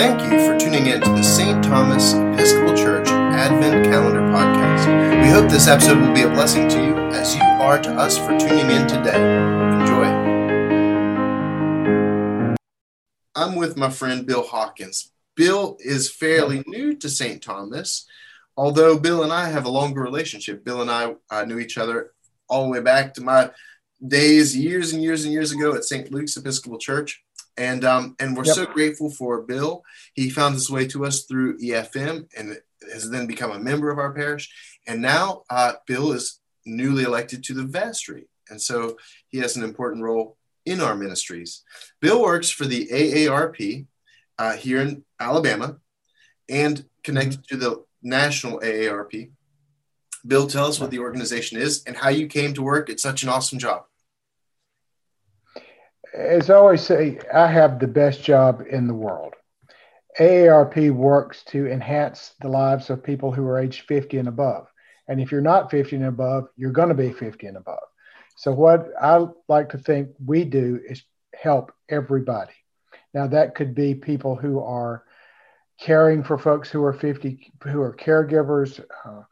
Thank you for tuning in to the St. Thomas Episcopal Church Advent Calendar Podcast. We hope this episode will be a blessing to you as you are to us for tuning in today. Enjoy. I'm with my friend Bill Hawkins. Bill is fairly new to St. Thomas, although Bill and I have a longer relationship. Bill and I uh, knew each other all the way back to my days, years and years and years ago at St. Luke's Episcopal Church. And um, and we're yep. so grateful for Bill. He found his way to us through EFM and has then become a member of our parish. And now uh, Bill is newly elected to the vestry, and so he has an important role in our ministries. Bill works for the AARP uh, here in Alabama and connected mm-hmm. to the national AARP. Bill, tell us what the organization is and how you came to work. It's such an awesome job as I always say, I have the best job in the world. AARP works to enhance the lives of people who are age 50 and above. And if you're not 50 and above, you're going to be 50 and above. So, what I like to think we do is help everybody. Now, that could be people who are caring for folks who are 50, who are caregivers, uh,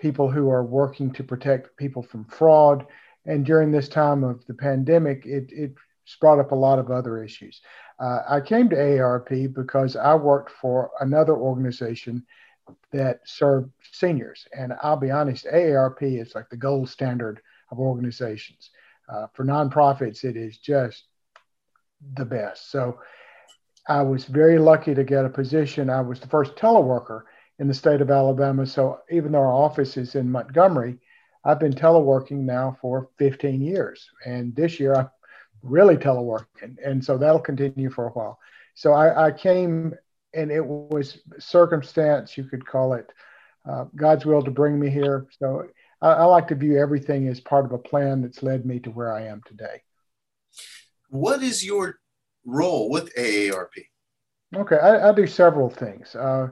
people who are working to protect people from fraud. And during this time of the pandemic, it, it it's brought up a lot of other issues. Uh, I came to AARP because I worked for another organization that served seniors. And I'll be honest, AARP is like the gold standard of organizations. Uh, for nonprofits, it is just the best. So I was very lucky to get a position. I was the first teleworker in the state of Alabama. So even though our office is in Montgomery, I've been teleworking now for 15 years. And this year I really teleworking. And so that'll continue for a while. So I, I came and it was circumstance, you could call it uh, God's will to bring me here. So I, I, like to view everything as part of a plan that's led me to where I am today. What is your role with AARP? Okay, I, I do several things. Uh,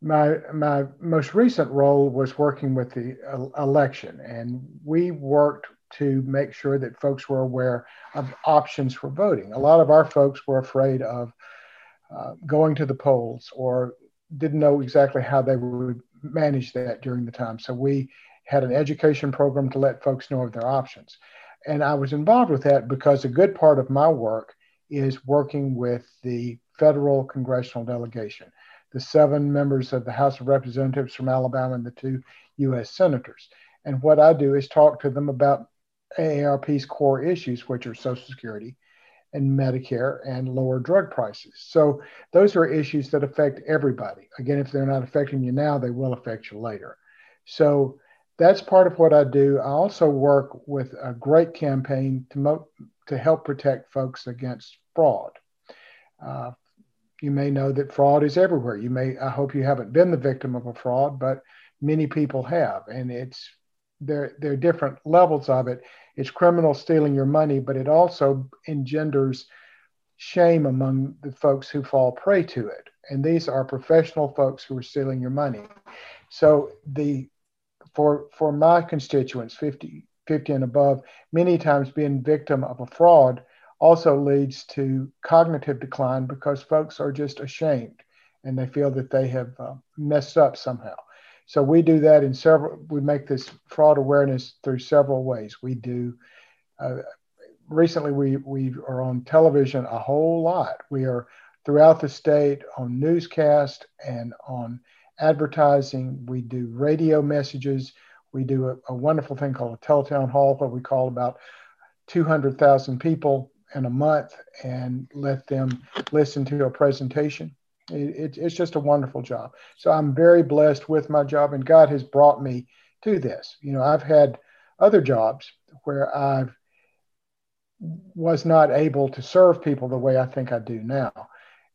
my my most recent role was working with the uh, election, and we worked to make sure that folks were aware of options for voting. A lot of our folks were afraid of uh, going to the polls or didn't know exactly how they would manage that during the time. So we had an education program to let folks know of their options. And I was involved with that because a good part of my work is working with the federal congressional delegation, the seven members of the House of Representatives from Alabama and the two U.S. senators. And what I do is talk to them about AARP's core issues, which are Social Security and Medicare and lower drug prices. So those are issues that affect everybody. Again, if they're not affecting you now, they will affect you later. So that's part of what I do. I also work with a great campaign to, mo- to help protect folks against fraud. Uh, you may know that fraud is everywhere. You may, I hope you haven't been the victim of a fraud, but many people have, and it's there. There are different levels of it, it's criminal stealing your money, but it also engenders shame among the folks who fall prey to it. And these are professional folks who are stealing your money. So the for for my constituents, 50, 50 and above, many times being victim of a fraud also leads to cognitive decline because folks are just ashamed and they feel that they have uh, messed up somehow. So we do that in several. We make this fraud awareness through several ways. We do. Uh, recently, we we are on television a whole lot. We are throughout the state on newscast and on advertising. We do radio messages. We do a, a wonderful thing called a teletown hall, where we call about 200,000 people in a month and let them listen to a presentation. It, it's just a wonderful job. So I'm very blessed with my job, and God has brought me to this. You know, I've had other jobs where I was not able to serve people the way I think I do now.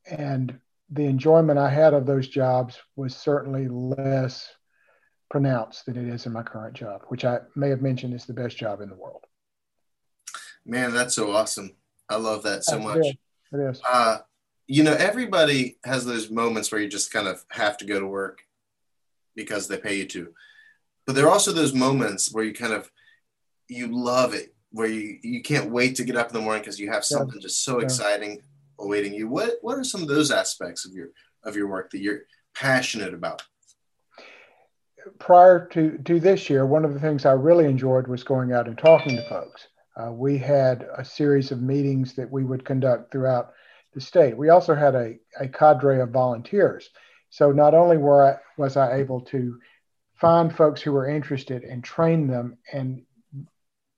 And the enjoyment I had of those jobs was certainly less pronounced than it is in my current job, which I may have mentioned is the best job in the world. Man, that's so awesome. I love that so that's much. It. it is. Uh, you know, everybody has those moments where you just kind of have to go to work because they pay you to. But there are also those moments where you kind of you love it, where you you can't wait to get up in the morning because you have something yeah. just so yeah. exciting awaiting you. What what are some of those aspects of your of your work that you're passionate about? Prior to, to this year, one of the things I really enjoyed was going out and talking to folks. Uh, we had a series of meetings that we would conduct throughout the state. We also had a, a cadre of volunteers. So not only were I, was I able to find folks who were interested and train them and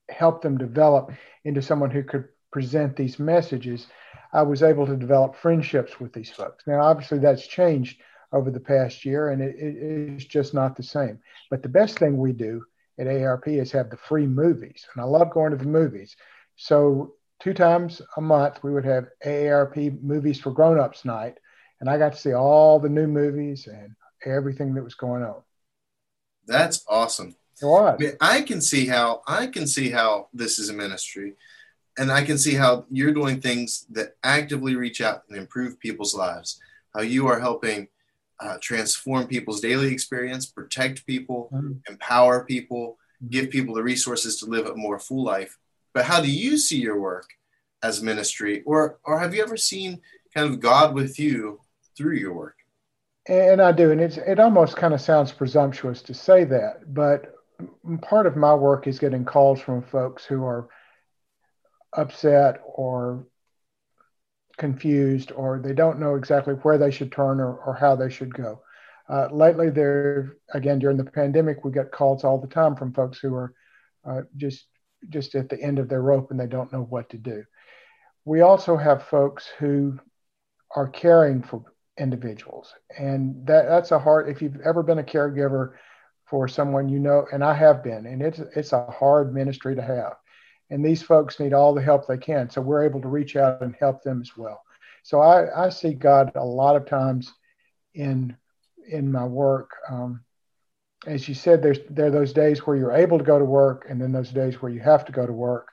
help them develop into someone who could present these messages, I was able to develop friendships with these folks. Now, obviously, that's changed over the past year and it, it is just not the same. But the best thing we do at ARP is have the free movies. And I love going to the movies. So, two times a month, we would have AARP Movies for Grown-Ups Night. And I got to see all the new movies and everything that was going on. That's awesome. What? I, mean, I can see how I can see how this is a ministry, and I can see how you're doing things that actively reach out and improve people's lives. How you are helping uh, transform people's daily experience, protect people, mm-hmm. empower people, give people the resources to live a more full life. But how do you see your work as ministry, or or have you ever seen kind of God with you through your work? And I do, and it's it almost kind of sounds presumptuous to say that, but part of my work is getting calls from folks who are upset or confused or they don't know exactly where they should turn or, or how they should go. Uh, lately, there again during the pandemic, we get calls all the time from folks who are uh, just just at the end of their rope and they don't know what to do. We also have folks who are caring for individuals, and that that's a hard. If you've ever been a caregiver for someone you know, and I have been, and it's it's a hard ministry to have and these folks need all the help they can. So we're able to reach out and help them as well. So I, I see God a lot of times in in my work. Um, as you said, there's there are those days where you're able to go to work, and then those days where you have to go to work,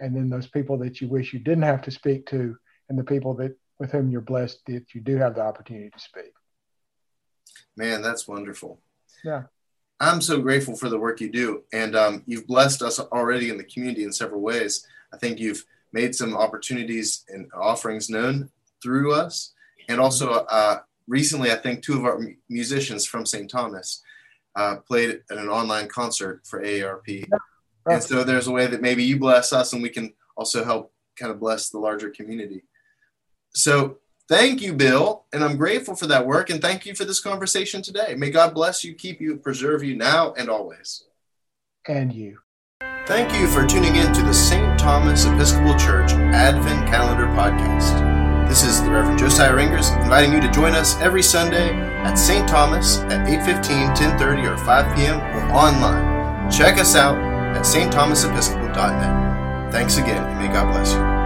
and then those people that you wish you didn't have to speak to, and the people that with whom you're blessed that you do have the opportunity to speak. Man, that's wonderful. Yeah. I'm so grateful for the work you do, and um, you've blessed us already in the community in several ways. I think you've made some opportunities and offerings known through us, and also uh, recently, I think two of our musicians from St. Thomas uh, played at an online concert for AARP, and so there's a way that maybe you bless us, and we can also help kind of bless the larger community. So Thank you, Bill. And I'm grateful for that work. And thank you for this conversation today. May God bless you, keep you, preserve you now and always. And you. Thank you for tuning in to the St. Thomas Episcopal Church Advent Calendar Podcast. This is the Reverend Josiah Ringers inviting you to join us every Sunday at St. Thomas at 8:15, 10:30, or 5 p.m. or online. Check us out at stthomasepiscopal.net. Thanks again, and may God bless you.